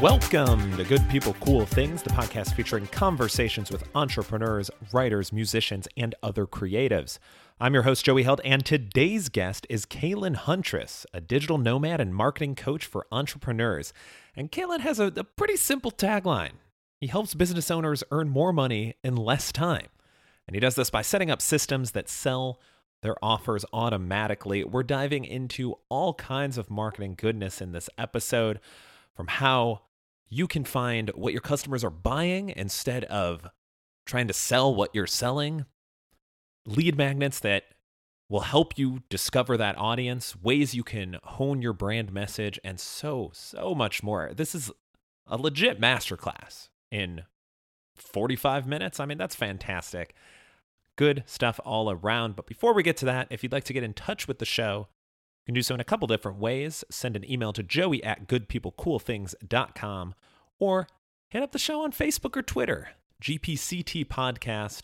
Welcome to Good People Cool Things, the podcast featuring conversations with entrepreneurs, writers, musicians, and other creatives. I'm your host, Joey Held, and today's guest is Kaylin Huntress, a digital nomad and marketing coach for entrepreneurs. And Kaylin has a, a pretty simple tagline He helps business owners earn more money in less time. And he does this by setting up systems that sell their offers automatically. We're diving into all kinds of marketing goodness in this episode from how you can find what your customers are buying instead of trying to sell what you're selling, lead magnets that will help you discover that audience, ways you can hone your brand message, and so, so much more. This is a legit masterclass in 45 minutes. I mean, that's fantastic. Good stuff all around. But before we get to that, if you'd like to get in touch with the show, you can do so in a couple different ways. Send an email to joey at goodpeoplecoolthings.com or hit up the show on Facebook or Twitter, GPCT Podcast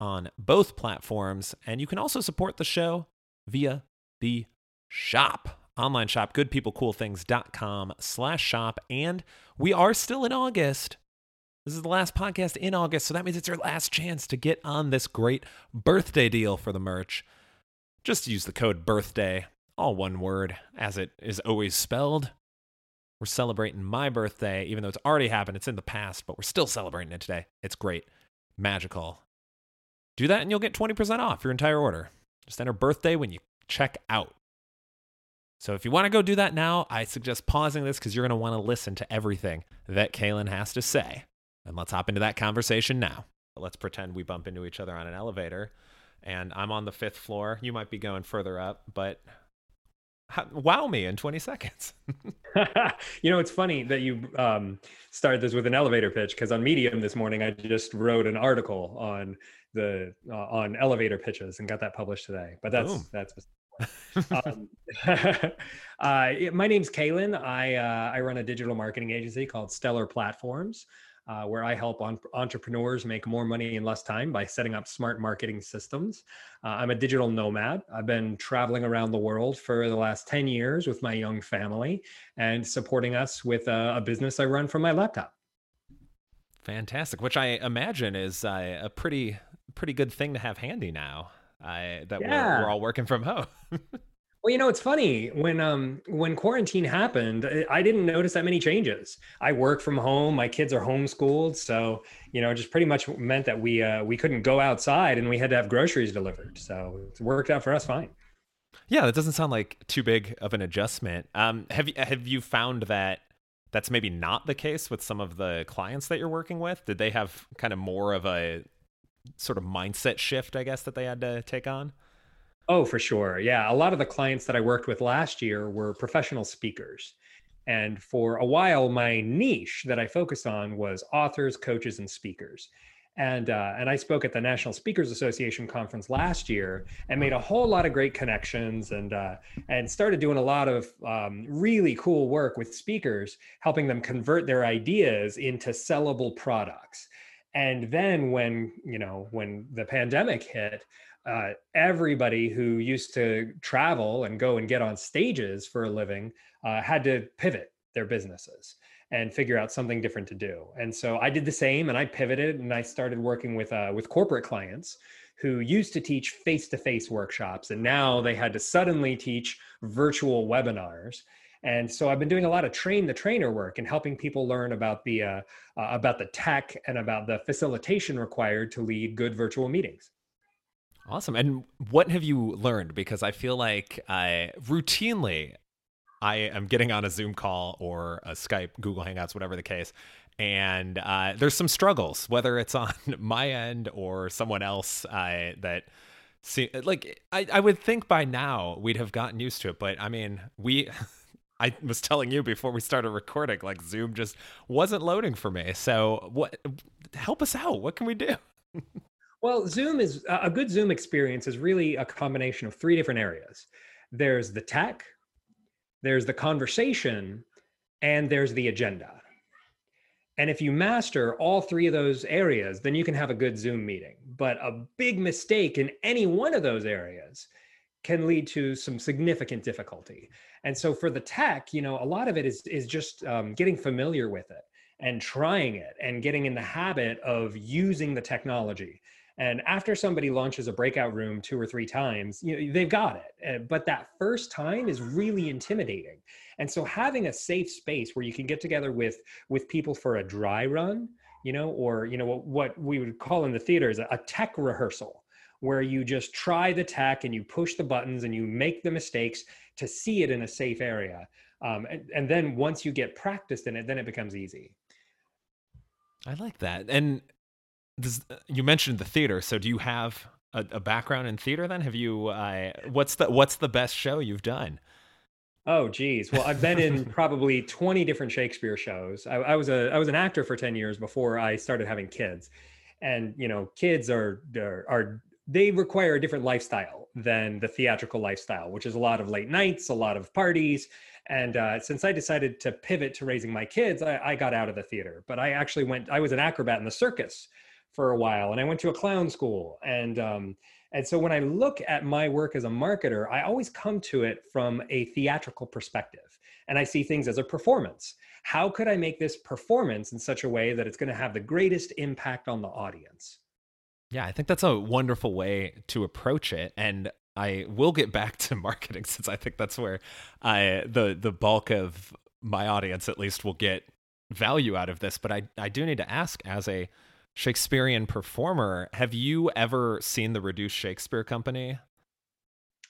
on both platforms. And you can also support the show via the shop, online shop, goodpeoplecoolthings.com slash shop. And we are still in August. This is the last podcast in August, so that means it's your last chance to get on this great birthday deal for the merch. Just use the code BIRTHDAY all one word, as it is always spelled. We're celebrating my birthday, even though it's already happened. It's in the past, but we're still celebrating it today. It's great. Magical. Do that and you'll get 20% off your entire order. Just enter birthday when you check out. So if you want to go do that now, I suggest pausing this because you're going to want to listen to everything that Kaylin has to say. And let's hop into that conversation now. Let's pretend we bump into each other on an elevator and I'm on the fifth floor. You might be going further up, but wow me in 20 seconds. you know, it's funny that you um, started this with an elevator pitch because on Medium this morning I just wrote an article on the uh, on elevator pitches and got that published today. But that's Boom. that's. um, uh, my name's Kaylin. I uh, I run a digital marketing agency called Stellar Platforms uh, where I help on, entrepreneurs make more money in less time by setting up smart marketing systems. Uh, I'm a digital nomad. I've been traveling around the world for the last 10 years with my young family and supporting us with a, a business I run from my laptop. Fantastic, which I imagine is uh, a pretty pretty good thing to have handy now. I, that yeah. we're, we're all working from home. Well, you know, it's funny when um when quarantine happened, I didn't notice that many changes. I work from home, my kids are homeschooled, so you know, it just pretty much meant that we uh, we couldn't go outside and we had to have groceries delivered. So it worked out for us fine. Yeah, that doesn't sound like too big of an adjustment. Um, have you have you found that that's maybe not the case with some of the clients that you're working with? Did they have kind of more of a sort of mindset shift, I guess, that they had to take on? Oh, for sure. Yeah. A lot of the clients that I worked with last year were professional speakers. And for a while, my niche that I focused on was authors, coaches, and speakers. And, uh, and I spoke at the National Speakers Association conference last year and made a whole lot of great connections and, uh, and started doing a lot of um, really cool work with speakers, helping them convert their ideas into sellable products. And then when, you know, when the pandemic hit, uh, everybody who used to travel and go and get on stages for a living uh, had to pivot their businesses and figure out something different to do. And so I did the same, and I pivoted and I started working with uh, with corporate clients who used to teach face-to-face workshops, and now they had to suddenly teach virtual webinars. And so I've been doing a lot of train the trainer work and helping people learn about the uh, uh, about the tech and about the facilitation required to lead good virtual meetings. Awesome. And what have you learned? Because I feel like I routinely I am getting on a Zoom call or a Skype, Google Hangouts, whatever the case, and uh, there's some struggles, whether it's on my end or someone else uh, that see like I, I would think by now we'd have gotten used to it, but I mean we. I was telling you before we started recording, like Zoom just wasn't loading for me. So what? Help us out. What can we do? Well, Zoom is a good Zoom experience is really a combination of three different areas. There's the tech, there's the conversation, and there's the agenda. And if you master all three of those areas, then you can have a good Zoom meeting. But a big mistake in any one of those areas can lead to some significant difficulty. And so for the tech, you know, a lot of it is is just um, getting familiar with it and trying it and getting in the habit of using the technology. And after somebody launches a breakout room two or three times, you know, they've got it. Eh, but that first time is really intimidating. And so having a safe space where you can get together with with people for a dry run, you know, or you know what, what we would call in the theater is a tech rehearsal where you just try the tech and you push the buttons and you make the mistakes to see it in a safe area. Um, and, and then once you get practiced in it, then it becomes easy. I like that. And this, you mentioned the theater. So do you have a, a background in theater then? Have you, uh, what's the, what's the best show you've done? Oh, geez. Well, I've been in probably 20 different Shakespeare shows. I, I, was a I was an actor for 10 years before I started having kids, and you know, kids are are, are they require a different lifestyle than the theatrical lifestyle, which is a lot of late nights, a lot of parties. And uh, since I decided to pivot to raising my kids, I, I got out of the theater. But I actually went. I was an acrobat in the circus for a while, and I went to a clown school, and um, and so when I look at my work as a marketer, I always come to it from a theatrical perspective and I see things as a performance. How could I make this performance in such a way that it's going to have the greatest impact on the audience? Yeah, I think that's a wonderful way to approach it. And I will get back to marketing since I think that's where I the the bulk of my audience at least will get value out of this. But I, I do need to ask as a Shakespearean performer. Have you ever seen the Reduced Shakespeare Company?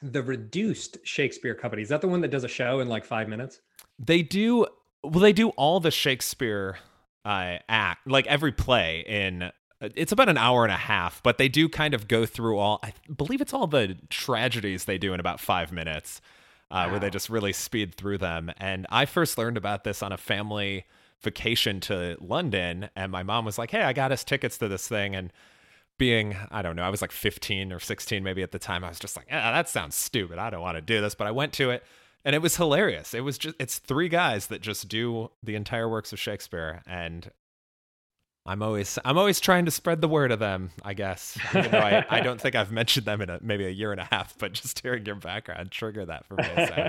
The Reduced Shakespeare Company. Is that the one that does a show in like five minutes? They do. Well, they do all the Shakespeare uh, act, like every play in. It's about an hour and a half, but they do kind of go through all. I believe it's all the tragedies they do in about five minutes, uh, wow. where they just really speed through them. And I first learned about this on a family vacation to London, and my mom was like, "Hey, I got us tickets to this thing," and being I don't know, I was like 15 or 16 maybe at the time. I was just like, "Yeah, that sounds stupid. I don't want to do this," but I went to it. And it was hilarious. It was just it's three guys that just do the entire works of Shakespeare and I'm always I'm always trying to spread the word of them, I guess. Even though I, I don't think I've mentioned them in a, maybe a year and a half, but just hearing your background trigger that for me. So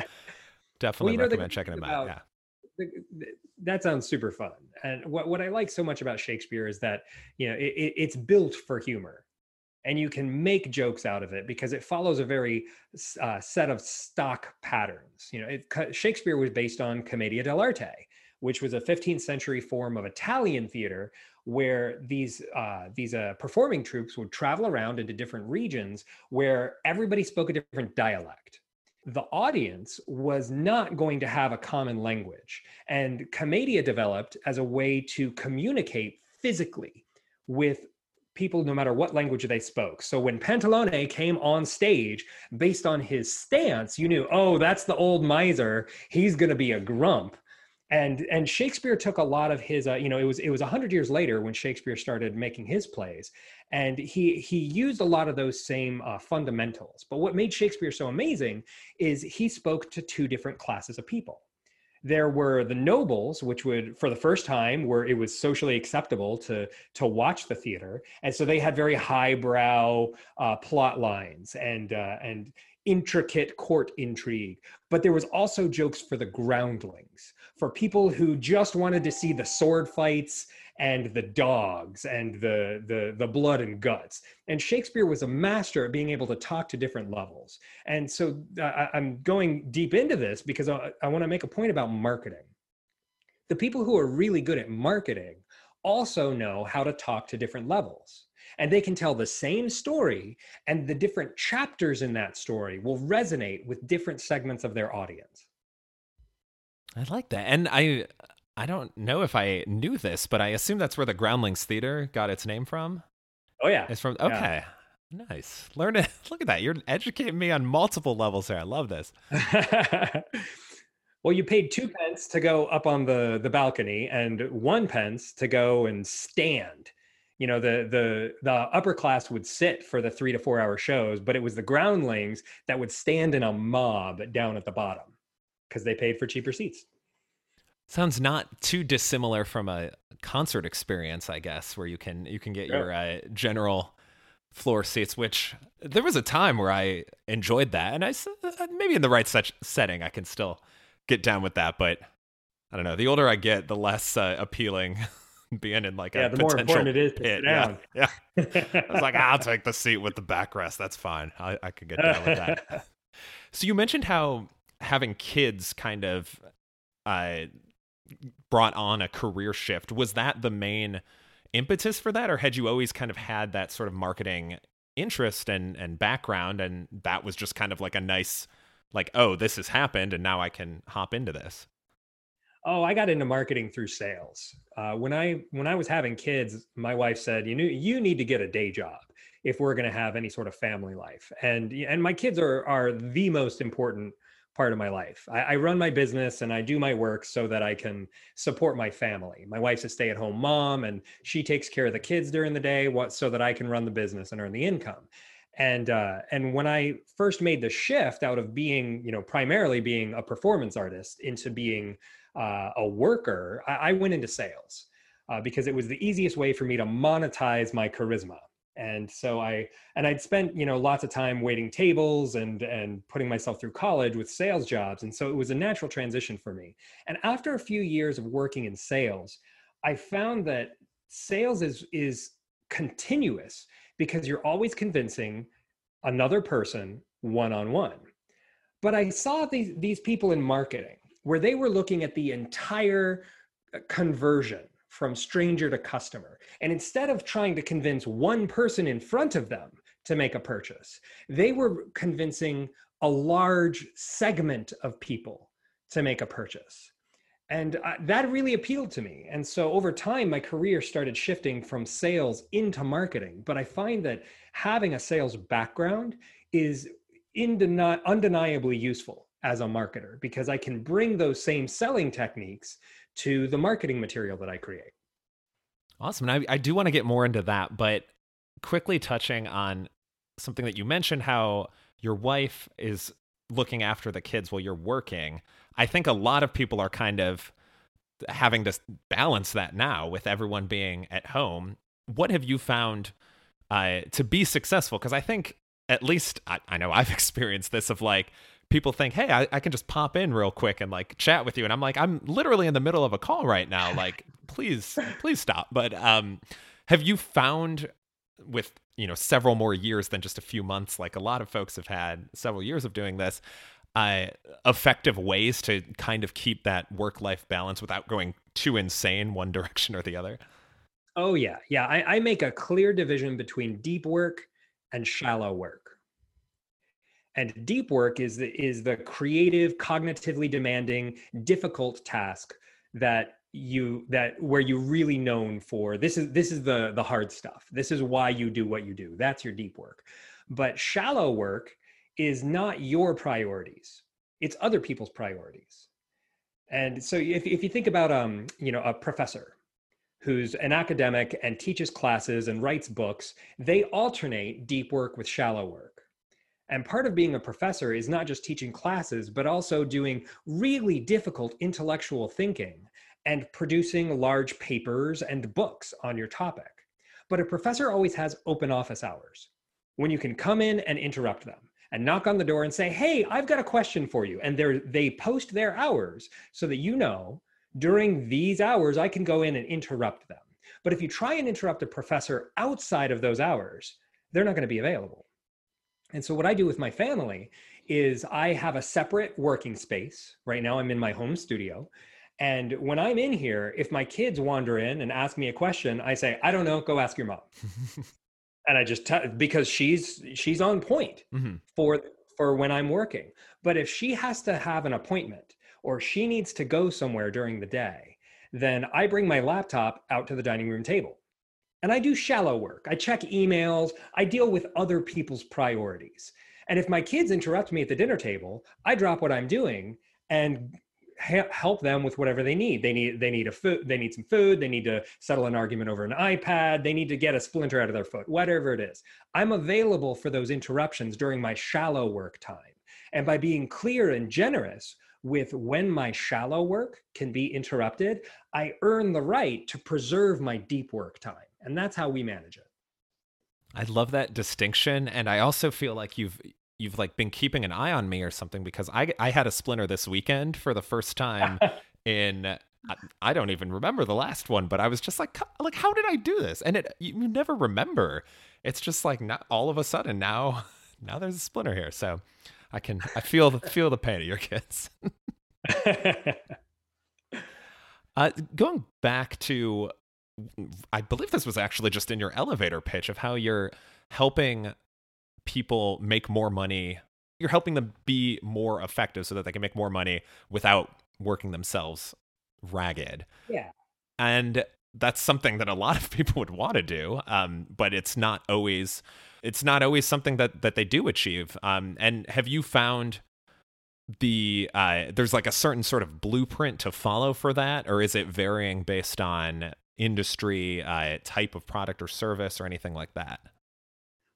definitely well, you know, recommend checking them out. Yeah that sounds super fun. And what, what I like so much about Shakespeare is that, you know, it, it's built for humor and you can make jokes out of it because it follows a very uh, set of stock patterns. You know, it, Shakespeare was based on Commedia dell'arte, which was a 15th century form of Italian theater where these uh, these uh, performing troupes would travel around into different regions where everybody spoke a different dialect the audience was not going to have a common language. And Commedia developed as a way to communicate physically with people no matter what language they spoke. So when Pantalone came on stage based on his stance, you knew, oh, that's the old miser. He's going to be a grump and and shakespeare took a lot of his uh, you know it was it was a 100 years later when shakespeare started making his plays. And he he used a lot of those same uh, fundamentals. But what made shakespeare so amazing is he spoke to two different classes of people. There were the nobles which would for the first time where it was socially acceptable to to watch the theater. And so they had very highbrow uh, plot lines and uh, and intricate court intrigue. But there was also jokes for the groundlings for people who just wanted to see the sword fights and the dogs and the, the the blood and guts. And shakespeare was a master at being able to talk to different levels. And so uh, i'm going deep into this because i, I want to make a point about marketing. The people who are really good at marketing also know how to talk to different levels. And they can tell the same story and the different chapters in that story will resonate with different segments of their audience I like that. And I I don't know if I knew this, but I assume that's where the Groundlings Theater got its name from. Oh yeah. It's from okay. Yeah. Nice. Learn it. Look at that. You're educating me on multiple levels here. I love this. well, you paid two pence to go up on the the balcony and one pence to go and stand. You know, the the the upper class would sit for the three to four hour shows, but it was the groundlings that would stand in a mob down at the bottom because they paid for cheaper seats. Sounds not too dissimilar from a concert experience, I guess, where you can you can get your uh, general floor seats, which there was a time where I enjoyed that, and I uh, maybe in the right such setting I can still get down with that. But I don't know. The older I get, the less uh, appealing being in like yeah, a the more important it is to pit. sit down. Yeah, yeah. I was like, I'll take the seat with the backrest. That's fine. I, I could get down with that. so you mentioned how having kids kind of uh, brought on a career shift. Was that the main impetus for that, or had you always kind of had that sort of marketing interest and and background, and that was just kind of like a nice, like, oh, this has happened, and now I can hop into this? Oh, I got into marketing through sales. Uh, when I when I was having kids, my wife said, "You know, you need to get a day job if we're going to have any sort of family life." And and my kids are are the most important part of my life. I, I, run my business and I do my work so that I can support my family. My wife's a stay-at-home mom, and she takes care of the kids during the day, what so that I can run the business and earn the income. And uh, and when I first made the shift out of being, you know, primarily being a performance artist into being uh, a worker, I, I, went into sales uh, because it was the easiest way for me to monetize my charisma and so i and i'd spent you know lots of time waiting tables and and putting myself through college with sales jobs and so it was a natural transition for me. And after a few years of working in sales i found that sales is is continuous because you're always convincing another person one on one but i saw these these people in marketing where they were looking at the entire uh, conversion from stranger to customer. And instead of trying to convince one person in front of them to make a purchase, they were convincing a large segment of people to make a purchase. And uh, that really appealed to me. And so over time, my career started shifting from sales into marketing. But I find that having a sales background is indeni- undeniably useful as a marketer because I can bring those same selling techniques to the marketing material that I create. Awesome. And I, I do want to get more into that, but quickly touching on something that you mentioned how your wife is looking after the kids while you're working. I think a lot of people are kind of having to balance that now with everyone being at home. What have you found uh, to be successful? Because I think, at least I, I know I've experienced this of like, people think, hey, I, I, can just pop in real quick and like chat with you. And I'm like, I'm literally in the middle of a call right now. Like, please, please stop. But um, have you found with you know several more years than just a few months, like a lot of folks have had several years of doing this, uh, effective ways to kind of keep that work life balance without going too insane one direction or the other? Oh yeah, yeah. I, I make a clear division between deep work and shallow work and deep work is the is the creative cognitively demanding difficult task that you that where you're really known for this is this is the the hard stuff. This is why you do what you do. That's your deep work. But shallow work is not your priorities. It's other people's priorities. And so if, if you think about um you know a professor who's an academic and teaches classes and writes books they alternate deep work with shallow work and part of being a professor is not just teaching classes, but also doing really difficult intellectual thinking and producing large papers and books on your topic. But a professor always has open office hours when you can come in and interrupt them and knock on the door and say, Hey, I've got a question for you. And they post their hours so that you know during these hours, I can go in and interrupt them. But if you try and interrupt a professor outside of those hours, they're not going to be available. And so what I do with my family is I have a separate working space. Right now I'm in my home studio. And when I'm in here, if my kids wander in and ask me a question, I say, I don't know, go ask your mom. and I just tell because she's she's on point mm-hmm. for for when I'm working. But if she has to have an appointment or she needs to go somewhere during the day, then I bring my laptop out to the dining room table and I do shallow work. I check emails. I deal with other people's priorities. And if my kids interrupt me at the dinner table, I drop what I'm doing and help them with whatever they need. They need they need a food. They need some food. They need to settle an argument over an iPad. They need to get a splinter out of their foot. Whatever it is, I'm available for those interruptions during my shallow work time. And by being clear and generous with when my shallow work can be interrupted, I earn the right to preserve my deep work time. And that's how we manage it. I love that distinction and I also feel like you've you've like been keeping an eye on me or something because I I had a splinter this weekend for the first time in I don't even remember the last one, but I was just like, like, how did I do this? And it, you never remember. It's just like not all of a sudden now, now there's a splinter here. So I can, I feel, feel the pain of your kids. uh, going back to, I believe this was actually just in your elevator pitch of how you're helping people make more money. You're helping them be more effective so that they can make more money without working themselves ragged. Yeah. And that's something that a lot of people would want to do, um, but it's not always it's not always something that that they do achieve. Um, and have you found the uh, there's like a certain sort of blueprint to follow for that, or is it varying based on industry, uh, type of product or service, or anything like that?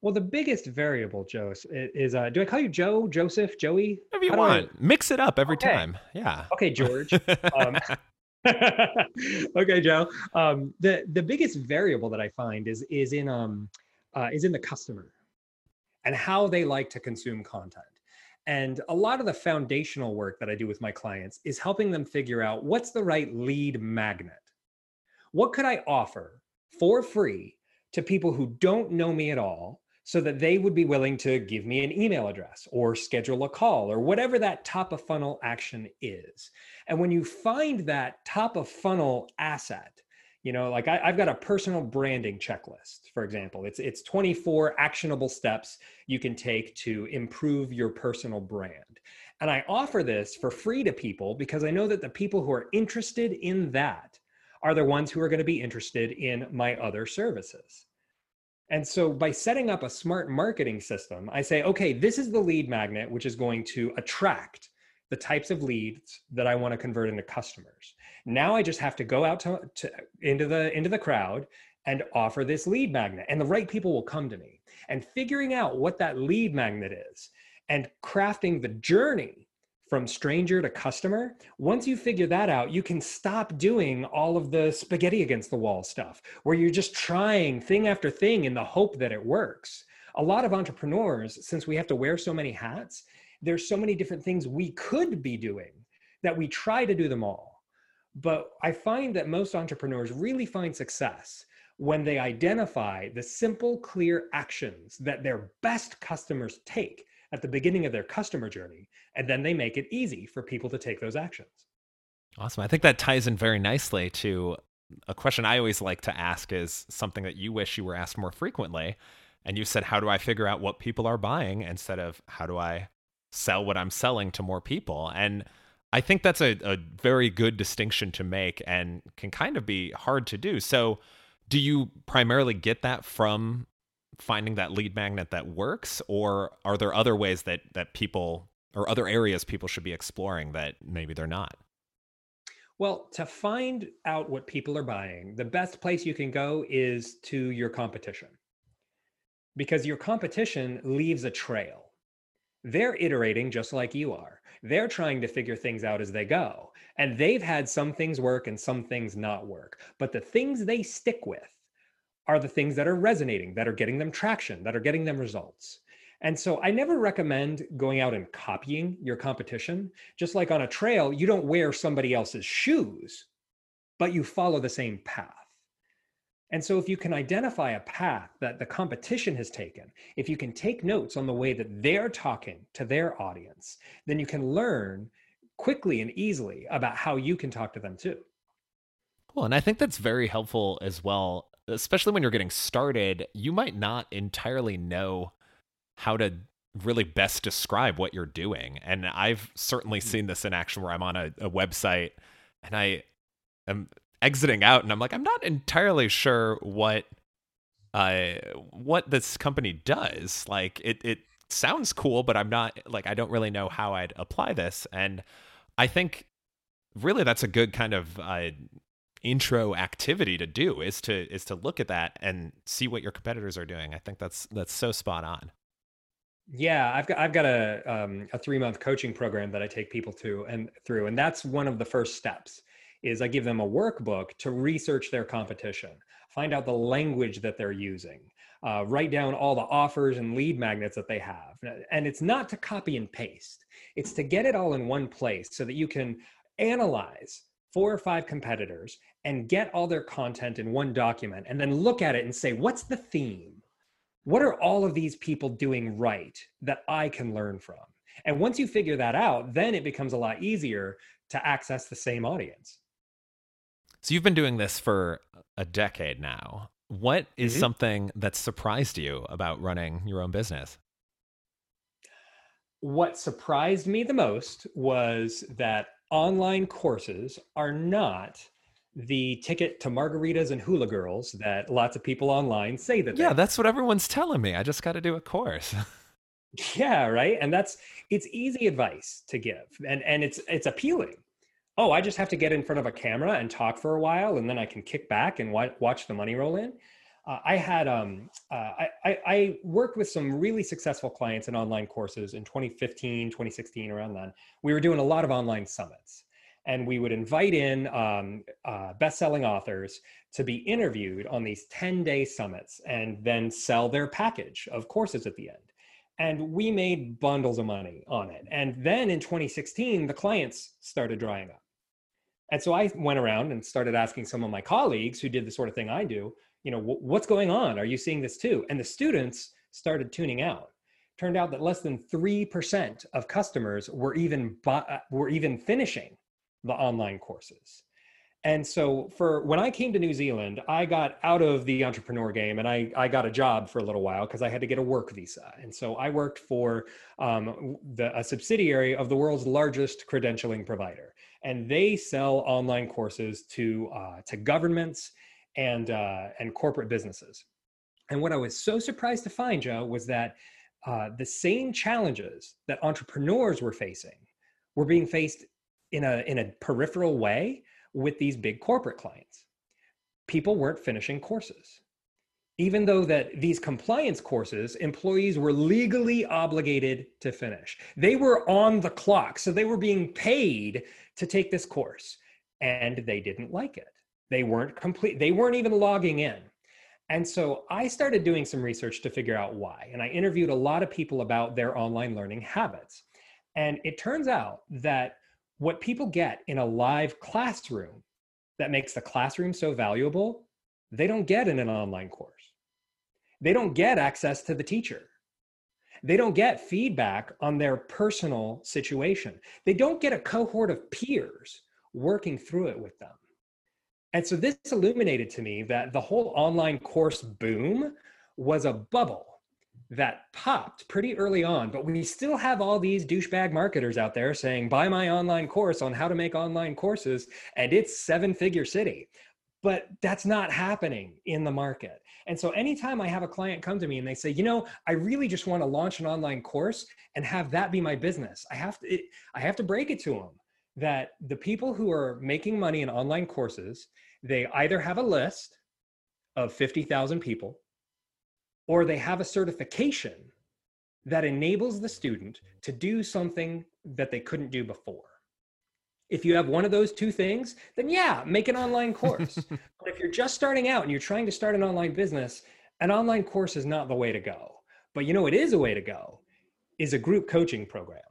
Well, the biggest variable, Joe, is uh, do I call you Joe, Joseph, Joey? Whatever you How want. I... Mix it up every okay. time. Yeah. Okay, George. um, okay, Joe. Um, the the biggest variable that I find is is in um uh, is in the customer and how they like to consume content. And a lot of the foundational work that I do with my clients is helping them figure out what's the right lead magnet. What could I offer for free to people who don't know me at all so that they would be willing to give me an email address or schedule a call or whatever that top of funnel action is. And when you find that top of funnel asset, you know, like I, have got a personal branding checklist, for example. It's it's 24 actionable steps you can take to improve your personal brand. And I offer this for free to people because I know that the people who are interested in that are the ones who are going to be interested in my other services. And so by setting up a smart marketing system, I say, okay, this is the lead magnet, which is going to attract the types of leads that I want to convert into customers. Now I just have to go out to, to, into the into the crowd and offer this lead magnet and the right people will come to me. And figuring out what that lead magnet is and crafting the journey from stranger to customer, once you figure that out, you can stop doing all of the spaghetti against the wall stuff where you're just trying thing after thing in the hope that it works. A lot of entrepreneurs, since we have to wear so many hats, there's so many different things we could be doing that we try to do them all. But I find that most entrepreneurs really find success when they identify the simple, clear actions that their best customers take at the beginning of their customer journey, and then they make it easy for people to take those actions. Awesome. I think that ties in very nicely to a question I always like to ask is something that you wish you were asked more frequently. And you said, How do I figure out what people are buying instead of how do I sell what I'm selling to more people. And I think that's a, a very good distinction to make and can kind of be hard to do. So, do you primarily get that from finding that lead magnet that works, or are there other ways that that people or other areas people should be exploring that maybe they're not? Well, to find out what people are buying, the best place you can go is to your competition because your competition leaves a trail they're iterating just like you are. They're trying to figure things out as they go. And they've had some things work and some things not work. But the things they stick with are the things that are resonating, that are getting them traction, that are getting them results. And so I never recommend going out and copying your competition. Just like on a trail, you don't wear somebody else's shoes, but you follow the same path. And so, if you can identify a path that the competition has taken, if you can take notes on the way that they're talking to their audience, then you can learn quickly and easily about how you can talk to them too. Cool. And I think that's very helpful as well, especially when you're getting started. You might not entirely know how to really best describe what you're doing. And I've certainly mm. seen this in action where I'm on a, a website and I am exiting out and I'm like, I'm not entirely sure what uh what this company does. Like it it sounds cool, but I'm not like I don't really know how I'd apply this. And I think really that's a good kind of uh intro activity to do is to is to look at that and see what your competitors are doing. I think that's that's so spot on. Yeah, I've got I've got a um, a three month coaching program that I take people to and through, and that's one of the first steps is I give them a workbook to research their competition, find out the language that they're using, uh, write down all the offers and lead magnets that they have. And it's not to copy and paste, it's to get it all in one place so that you can analyze four or five competitors and get all their content in one document and then look at it and say, what's the theme? What are all of these people doing right that I can learn from? And once you figure that out, then it becomes a lot easier to access the same audience. So you've been doing this for a decade now. What is mm-hmm. something that surprised you about running your own business? What surprised me the most was that online courses are not the ticket to margaritas and hula girls that lots of people online say that yeah that's what everyone's telling me. I just got to do a course. Yeah right? And that's it's easy advice to give and and it's it's appealing. Oh i just have to get in front of a camera and talk for a while and then i can kick back and watch the money roll in. Uh, I had um, uh, I, I, worked with some really successful clients in online courses in 2015, 2016, around then. We were doing a lot of online summits, and we would invite in um, uh, best-selling authors to be interviewed on these 10-day summits, and then sell their package of courses at the end. And we made bundles of money on it. And then in 2016, the clients started drying up. And so I went around and started asking some of my colleagues who did the sort of thing I do you know what's going on are you seeing this too and the students started tuning out turned out that less than 3% of customers were even uh, were even finishing the online courses. And so for when i came to new zealand i got out of the entrepreneur game and i, I got a job for a little while because i had to get a work visa. And so i worked for um, the, a subsidiary of the world's largest credentialing provider. And they sell online courses to uh, to governments and uh, and corporate businesses. And what I was so surprised to find, Joe, was that uh, the same challenges that entrepreneurs were facing were being faced in a in a peripheral way with these big corporate clients. People weren't finishing courses. Even though that these compliance courses, employees were legally obligated to finish. They were on the clock, so they were being paid to take this course, and they didn't like it. They weren't complete, they weren't even logging in. And so I started doing some research to figure out why. And I interviewed a lot of people about their online learning habits. And it turns out that what people get in a live classroom that makes the classroom so valuable, they don't get in an online course. They don't get access to the teacher. They don't get feedback on their personal situation. They don't get a cohort of peers working through it with them. And so this illuminated to me that the whole online course boom was a bubble that popped pretty early on, but we still have all these douchebag marketers out there saying, buy my online course on how to make online courses, and it's seven figure city. But that's not happening in the market. And so anytime I have a client come to me and they say, you know, I really just want to launch an online course and have that be my business, I have to, it, I have to break it to them that the people who are making money in online courses, they either have a list of 50,000 people or they have a certification that enables the student to do something that they couldn't do before. If you have one of those two things, then yeah, make an online course. but if you're just starting out and you're trying to start an online business, an online course is not the way to go. But you know, it is a way to go is a group coaching program.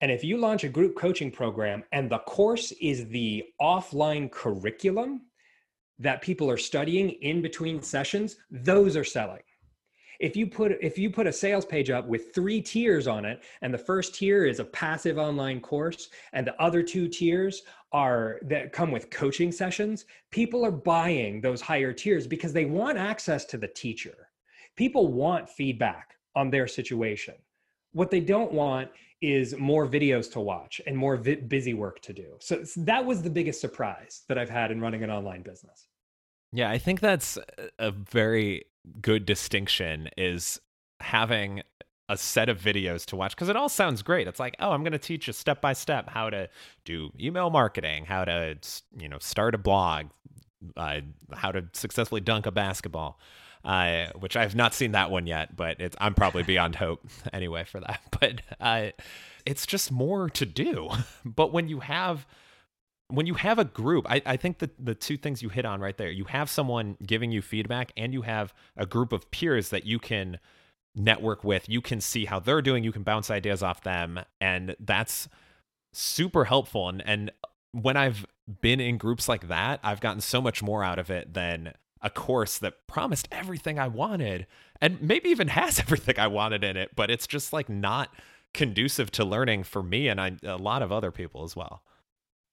And if you launch a group coaching program and the course is the offline curriculum that people are studying in between sessions, those are selling. If you put if you put a sales page up with three tiers on it and the first tier is a passive online course and the other two tiers are that come with coaching sessions, people are buying those higher tiers because they want access to the teacher. People want feedback on their situation. What they don't want is more videos to watch and more vi- busy work to do. So that was the biggest surprise that I've had in running an online business. Yeah, I think that's a very good distinction is having a set of videos to watch because it all sounds great. It's like, oh, I'm going to teach you step by step how to do email marketing, how to you know start a blog, uh, how to successfully dunk a basketball uh, which I've not seen that one yet, but it's I'm probably beyond hope anyway for that. But uh, it's just more to do. But when you have when you have a group, I, I think that the two things you hit on right there, you have someone giving you feedback and you have a group of peers that you can network with. You can see how they're doing, you can bounce ideas off them. And that's super helpful. And and when I've been in groups like that, I've gotten so much more out of it than a course that promised everything I wanted and maybe even has everything I wanted in it, but it's just like not conducive to learning for me and I, a lot of other people as well.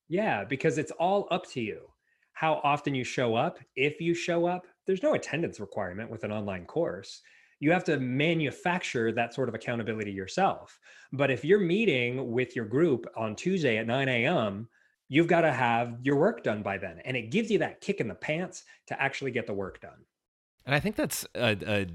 Yeah, because it's all up to you. How often you show up, if you show up, there's no attendance requirement with an online course. You have to manufacture that sort of accountability yourself. But if you're meeting with your group on Tuesday at 9 a.m., you've got to have your work done by then. And it gives you that kick in the pants to actually get the work done. And I think that's a, a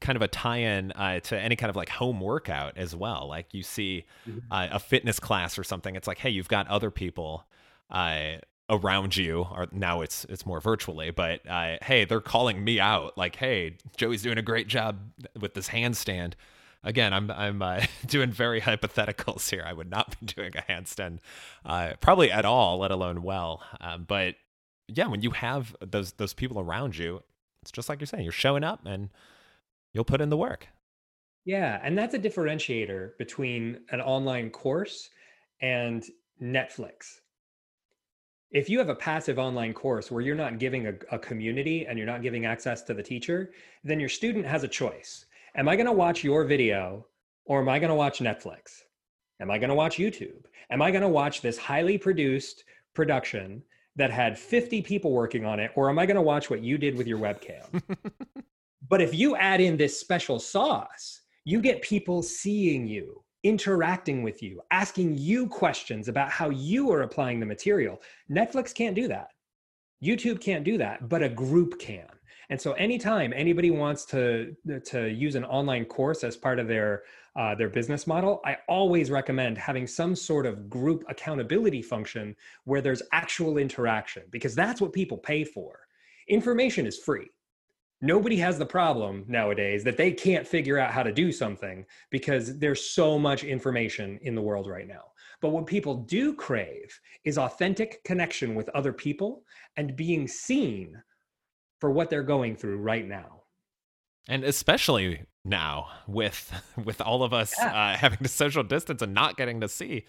kind of a tie-in uh, to any kind of like home workout as well. Like you see mm-hmm. uh, a fitness class or something, it's like, hey, you've got other people uh, around you. Or now it's it's more virtually, but uh, hey, they're calling me out. Like, hey, Joey's doing a great job with this handstand again, I'm I'm uh, doing very hypotheticals here. I would not be doing a handstand, uh, probably at all, let alone well. Um, but yeah, when you have those those people around you, it's just like you're saying, you're showing up and you'll put in the work. Yeah, and that's a differentiator between an online course and Netflix. If you have a passive online course where you're not giving a, a community and you're not giving access to the teacher, then your student has a choice am I going to watch your video or am I going to watch Netflix? Am I going to watch YouTube? Am I going to watch this highly produced production that had 50 people working on it? Or am I going to watch what you did with your webcam? but if you add in this special sauce, you get people seeing you, interacting with you, asking you questions about how you are applying the material. Netflix can't do that. YouTube can't do that, but a group can. And so anytime anybody wants to to use an online course as part of their uh, their business model, I always recommend having some sort of group accountability function where there's actual interaction because that's what people pay for. Information is free. Nobody has the problem nowadays that they can't figure out how to do something because there's so much information in the world right now. But what people do crave is authentic connection with other people and being seen for what they're going through right now and especially now with with all of us yeah. uh, having to social distance and not getting to see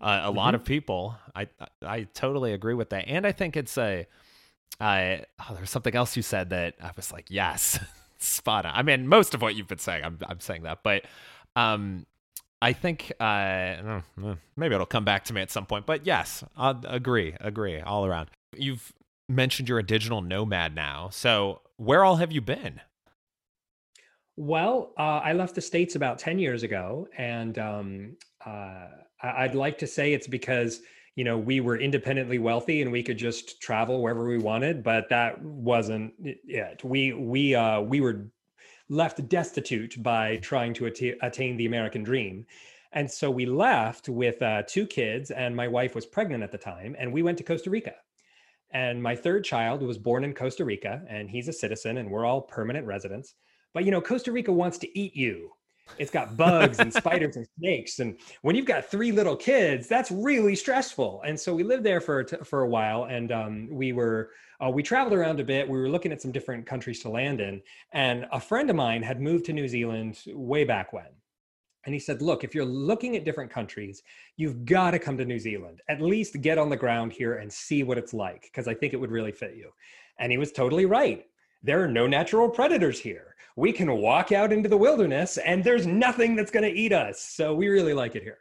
uh, a mm-hmm. lot of people i i totally agree with that and i think it's a I oh, there's something else you said that i was like yes spot on i mean most of what you've been saying i'm, I'm saying that but um I think uh, maybe it'll come back to me at some point, but yes, I agree, agree all around. You've mentioned you're a digital nomad now. So where all have you been? Well, uh, I left the States about 10 years ago. And um, uh, I'd like to say it's because, you know, we were independently wealthy and we could just travel wherever we wanted, but that wasn't it. We, we, uh, we were left destitute by trying to at- attain the American dream. And so we left with uh, two kids, and my wife was pregnant at the time, and we went to Costa Rica. And my third child was born in Costa Rica, and he's a citizen, and we're all permanent residents. But you know, Costa Rica wants to eat you. It's got bugs and spiders and snakes, and when you've got three little kids, that's really stressful. And so we lived there for for a while, and um, we were uh, we traveled around a bit. We were looking at some different countries to land in, and a friend of mine had moved to New Zealand way back when and he said, Look, if you're looking at different countries, you've got to come to New Zealand, at least get on the ground here and see what it's like, because I think it would really fit you. And he was totally right. There are no natural predators here. We can walk out into the wilderness and there's nothing that's going to eat us. So we really like it here.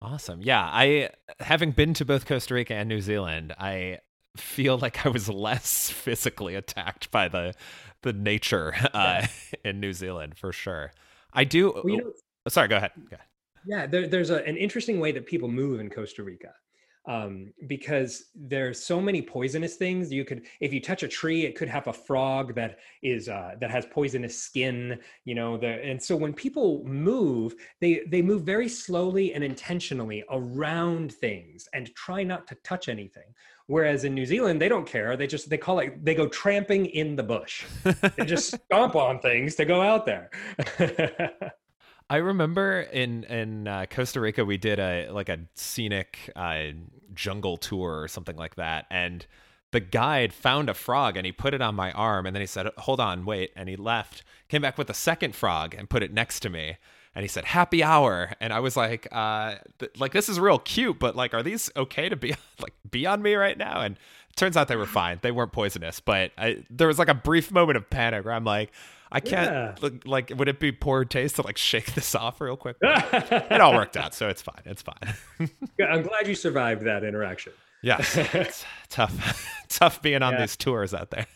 Awesome. Yeah. I, having been to both Costa Rica and New Zealand, I feel like I was less physically attacked by the, the nature uh, in New Zealand for sure. I do. Well, you know, Oh, sorry, go ahead. Yeah, there, there's a, an interesting way that people move in Costa Rica um, because there's so many poisonous things. You could, if you touch a tree, it could have a frog that is uh, that has poisonous skin. You know, the and so when people move, they they move very slowly and intentionally around things and try not to touch anything. Whereas in New Zealand, they don't care. They just they call it they go tramping in the bush. they just stomp on things to go out there. I remember in in uh, Costa Rica we did a like a scenic uh, jungle tour or something like that, and the guide found a frog and he put it on my arm, and then he said, "Hold on, wait," and he left, came back with a second frog and put it next to me. And he said happy hour, and I was like, uh, th- like this is real cute, but like, are these okay to be like be on me right now? And turns out they were fine; they weren't poisonous. But I, there was like a brief moment of panic where I'm like, I can't yeah. like would it be poor taste to like shake this off real quick? it all worked out, so it's fine. It's fine. I'm glad you survived that interaction. Yes, it's tough, tough being on yeah. these tours out there.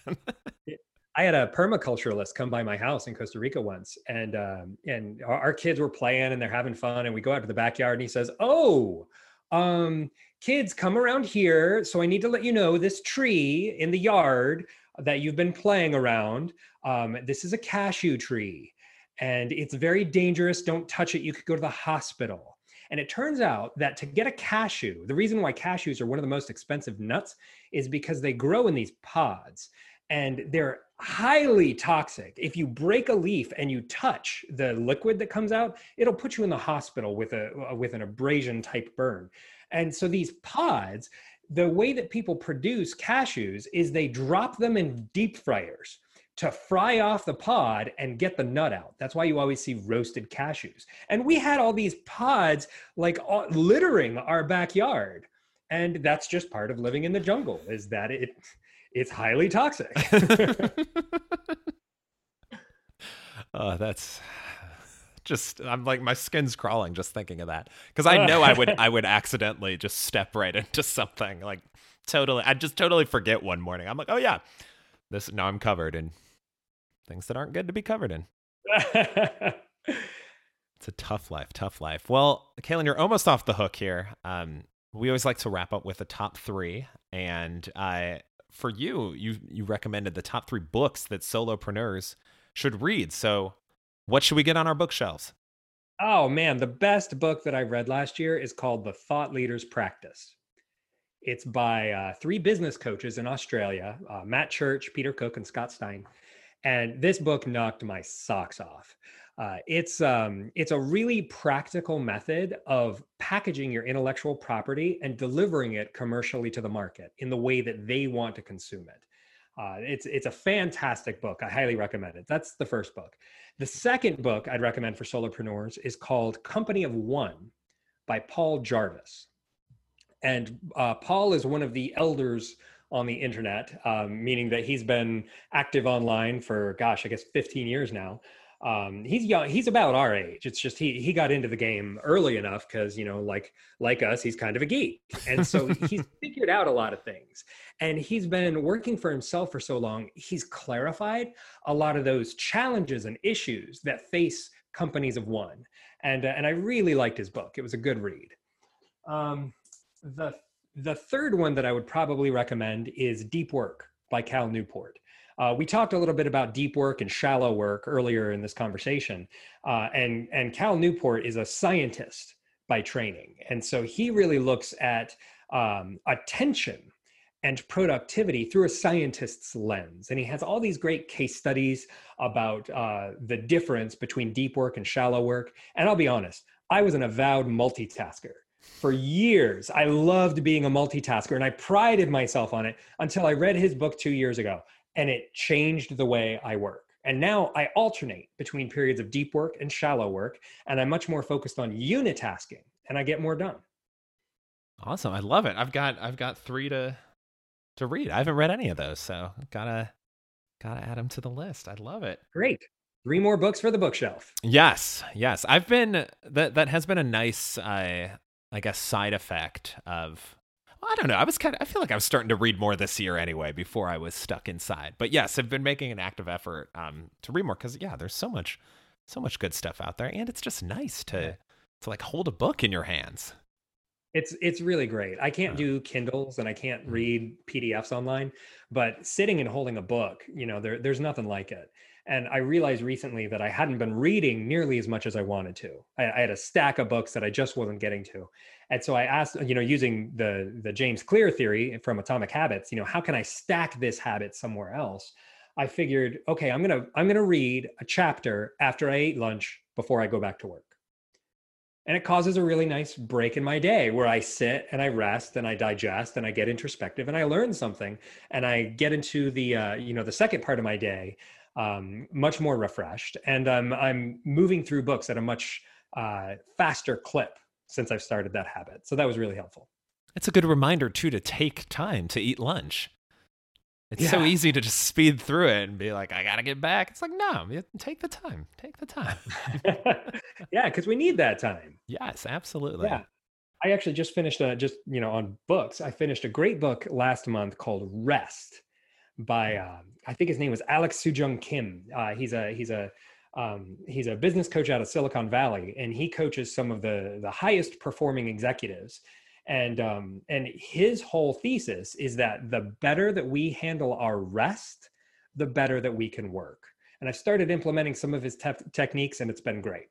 I had a permaculturalist come by my house in Costa Rica once, and um, and our, our, kids were playing and they're having fun, and we go out to the backyard, and he says, "Oh, um, kids, come around here. So I need to let you know this tree in the yard that you've been playing around. Um, this is a cashew tree and it's very dangerous. Don't touch it. You could go to the hospital. And it turns out that to get a cashew, the reason why cashews are one of the most expensive nuts is because they grow in these pods and they're highly toxic. If you break a leaf and you touch the liquid that comes out, it'll put you in the hospital with a with an abrasion type burn. And so these pods, the way that people produce cashews is they drop them in deep fryers to fry off the pod and get the nut out. That's why you always see roasted cashews. And we had all these pods like littering our backyard. And that's just part of living in the jungle is that it it's highly toxic. oh, that's just I'm like my skin's crawling just thinking of that because I know I would I would accidentally just step right into something like totally I'd just totally forget one morning. I'm like, oh yeah, this now I'm covered in things that aren't good to be covered in. it's a tough life, tough life. Well, Kaylin, you're almost off the hook here. Um, we always like to wrap up with a top three, and I for you, you you recommended the top three books that solopreneurs should read. So what should we get on our bookshelves? Oh man, the best book that I read last year is called The Thought Leaders Practice. It's by uh, three business coaches in Australia uh, Matt Church, Peter Cook, and Scott Stein. And this book knocked my socks off. Uh, it's um, it's a really practical method of packaging your intellectual property and delivering it commercially to the market in the way that they want to consume it. Uh, it's it's a fantastic book. I highly recommend it. That's the first book. The second book I'd recommend for solopreneurs is called Company of One by Paul Jarvis. And uh, Paul is one of the elders on the internet, um, meaning that he's been active online for, gosh, I guess 15 years now um, he's young he's about our age. It's just he he got into the game early enough because you know like like us he's kind of a geek. And so he's figured out a lot of things. And he's been working for himself for so long he's clarified a lot of those challenges and issues that face companies of one. And uh, and i really liked his book. It was a good read. Um, the the third one that i would probably recommend is deep work by cal newport uh, we talked a little bit about deep work and shallow work earlier in this conversation, uh, and and Cal Newport is a scientist by training, and so he really looks at um, attention and productivity through a scientist's lens. And he has all these great case studies about uh, the difference between deep work and shallow work. And I'll be honest, I was an avowed multitasker. For years, I loved being a multitasker and I prided myself on it until I read his book two years ago and it changed the way I work. And now I alternate between periods of deep work and shallow work, and I'm much more focused on unitasking and I get more done. Awesome. I love it. I've got I've got 3 to to read. I haven't read any of those, so gotta gotta add them to the list. I love it. Great. Three more books for the bookshelf. Yes, yes. I've been that that has been a nice uh, I guess side effect of I don't know. I was kind of, I feel like I was starting to read more this year anyway before I was stuck inside. But yes, I've been making an active effort um, to read more because yeah, there's so much, so much good stuff out there, and it's just nice to to like hold a book in your hands. It's it's really great. I can't do Kindles and I can't mm. read PDFs online, but sitting and holding a book, you know, there there's nothing like it. And I realized recently that I hadn't been reading nearly as much as I wanted to. I, I, had a stack of books that I just wasn't getting to. And so I asked, you know, using the the James Clear theory from Atomic Habits, you know, how can I stack this habit somewhere else? I figured, okay, I'm gonna I'm gonna read a chapter after I ate lunch before I go back to work. and it causes a really nice break in my day where I sit and I rest and I digest and I get introspective and I learn something and I get into the uh, you know the second part of my day um, much more refreshed and um, I'm moving through books at a much uh, faster clip since I've started that habit. So that was really helpful. It's a good reminder too to take time to eat lunch. It's Yeah. so easy to just speed through it and be like, I gotta get back. It's like, no, take the time. Take the time. yeah, because we need that time. yes, absolutely. Yeah. I actually just finished a just you know on books. I finished a great book last month called Rest by um, I think his name was Alex Soojung Kim. Uh, he's a he's a um, he's a business coach out of Silicon Valley, and he coaches some of the the highest performing executives. And um, and his whole thesis is that the better that we handle our rest, the better that we can work. And I've started implementing some of his te- techniques, and it's been great.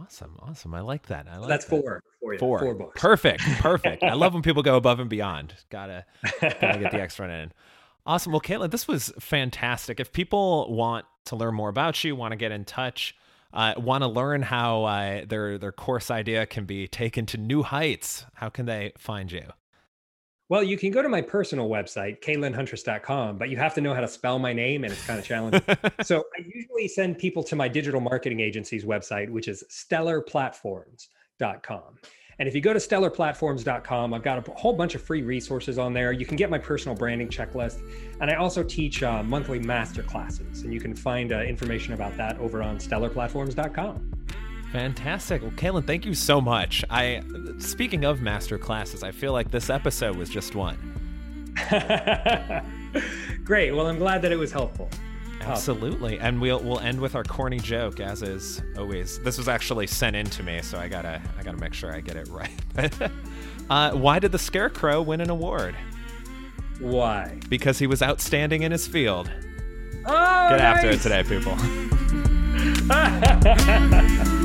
Awesome. Awesome. I like that. I like That's that. four for you. Four. Four books. Perfect. Perfect. I love when people go above and beyond. Gotta gotta get the extra in. Awesome. Well, Caitlin, this was fantastic. If people want to learn more about you, want to get in touch, uh, want to learn how uh, their their course idea can be taken to new heights, how can they find you? Well, you can go to my personal website, kaylinhuntress.com, but you have to know how to spell my name and it's kind of challenging. so I usually send people to my digital marketing agency's website, which is stellarplatforms.com. And if you go to stellarplatforms.com, I've got a whole bunch of free resources on there. You can get my personal branding checklist. And I also teach uh, monthly master classes. And you can find uh, information about that over on stellarplatforms.com. Fantastic. Well, Caitlin, thank you so much. I speaking of master classes, I feel like this episode was just one. Great. Well, I'm glad that it was helpful. Absolutely. And we'll we'll end with our corny joke as is always. This was actually sent in to me, so I gotta I gotta make sure I get it right. uh, why did the scarecrow win an award? Why? Because he was outstanding in his field. Oh, Get after it today, people.